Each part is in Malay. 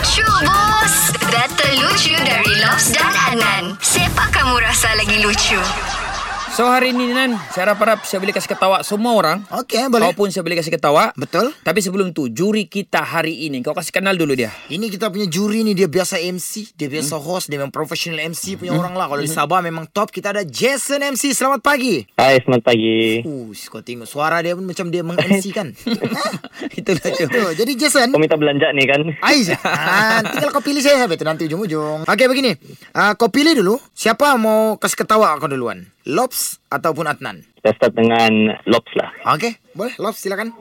Lucu bos Data lucu dari Lobs dan Anan Siapa kamu rasa lagi lucu? So hari ini Nan Saya harap-harap saya boleh kasih ketawa semua orang Okey, boleh. Kau pun saya boleh kasih ketawa Betul. Tapi sebelum tu Juri kita hari ini Kau kasih kenal dulu dia Ini kita punya juri ni dia biasa MC, dia biasa host, dia memang professional MC punya orang lah. Kalau di Sabah memang top. Kita ada Jason MC. Selamat pagi. Hai, selamat pagi. Uh, kau tengok suara dia pun macam dia meng-MC kan. Itulah tu jadi Jason, Kau minta belanja ni kan? Aiz, ah, tinggal kau pilih saya habis tu nanti ujung-ujung. Okey begini, uh, kau pilih dulu siapa mau kasih ketawa kau duluan. Lobs ataupun Adnan. Kita start dengan Lobs lah. Okey, boleh Lobs silakan.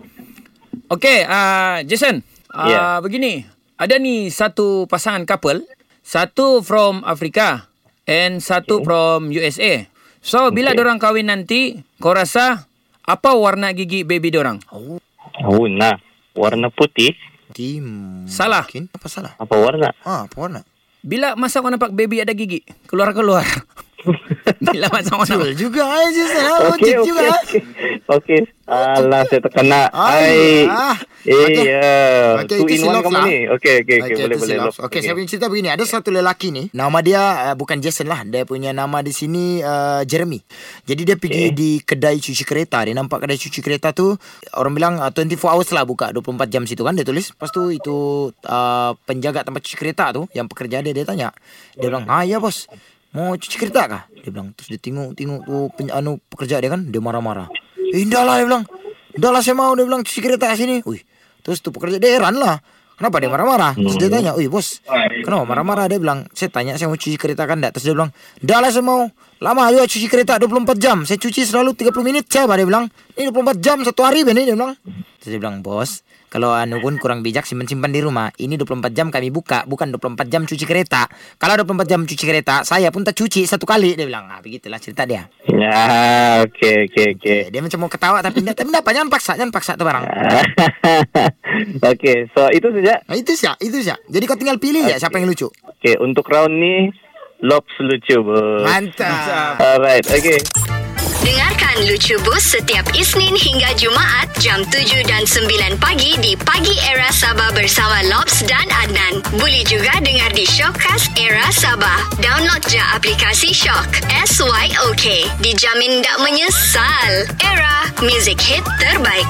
Okay uh, Jason uh, Ya. Begini Ada ni satu pasangan couple Satu from Afrika And satu Okay. from USA So bila Okay. orang kahwin nanti Kau rasa Apa warna gigi baby dorang? Oh, nah. Warna putih. Tim. Salah. Mungkin apa salah? Apa warna? Ah, apa warna? Bila masa kau nampak baby ada gigi Keluar-keluar Kau Betul nampak juga eh Jason. Ah, Okey, logik okey, juga. eh. okey. Okey. Alah, saya terkena. Ay, Hai. ah. Eh, Okey. ya. Itu in si one Lobs kamu lah. ni. Okey, okey, okey. Okey, Boleh, boleh. Lobs. Okey, saya punya cerita begini. Ada satu lelaki ni. Nama dia uh, bukan Jason lah. Dia punya nama di sini uh, Jeremy. Jadi dia pergi Okey. di kedai cuci kereta. Dia nampak kedai cuci kereta tu. Orang bilang uh, 24 hours lah buka. 24 jam situ kan dia tulis. Lepas tu itu uh, penjaga tempat cuci kereta tu. Yang pekerja dia, dia tanya. Dia bilang, ha ya bos. Mau cuci kereta kah? Dia bilang. Terus dia tengok-tengok tu peny- anu, pekerja dia kan. Dia marah-marah. Eh, dah lah dia bilang. Dah lah saya mau. Dia bilang cuci kereta sini. Ui. Terus tu pekerja dia heran lah. Kenapa dia marah-marah? Terus dia tanya, Ui bos, kenapa marah-marah? Dia bilang, saya tanya saya mau cuci kereta kan tak? Terus dia bilang, dah lah saya mau. Lama juga cuci kereta 24 jam. Saya cuci selalu 30 minit coba dia bilang. Ini 24 jam satu hari ben ini dia bilang. Terus dia bilang, bos, kalau anu pun kurang bijak simpan-simpan di rumah. Ini 24 jam kami buka, bukan 24 jam cuci kereta. Kalau 24 jam cuci kereta, saya pun tak cuci satu kali. Dia bilang, ah begitulah cerita dia. Ya, okey, okey, okey. Eh, dia macam mau ketawa tapi tidak, tapi apa, jangan paksa, jangan paksa tu barang. Okey, so itu saja. Nah, itu sih, itu sih. Jadi kau tinggal pilih ya siapa yang lucu. Okey, untuk round ni Lobs lucu, bos. Mantap. Alright, okey. Dengarkan Lucu Bus setiap Isnin hingga Jumaat jam 7 dan 9 pagi di Pagi Era Sabah bersama Lobs dan Adnan. Boleh juga dengar di Shockcast Era Sabah. Download je aplikasi Shock. S-Y-O-K. Dijamin tak menyesal. Era, music hit terbaik.